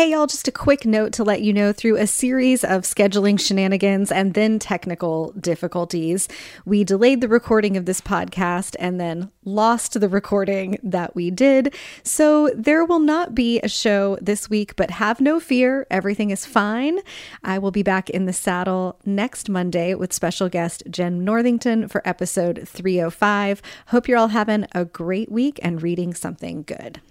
Hey, y'all, just a quick note to let you know through a series of scheduling shenanigans and then technical difficulties, we delayed the recording of this podcast and then lost the recording that we did. So there will not be a show this week, but have no fear. Everything is fine. I will be back in the saddle next Monday with special guest Jenn Northington for episode 305. Hope you're all having a great week and reading something good.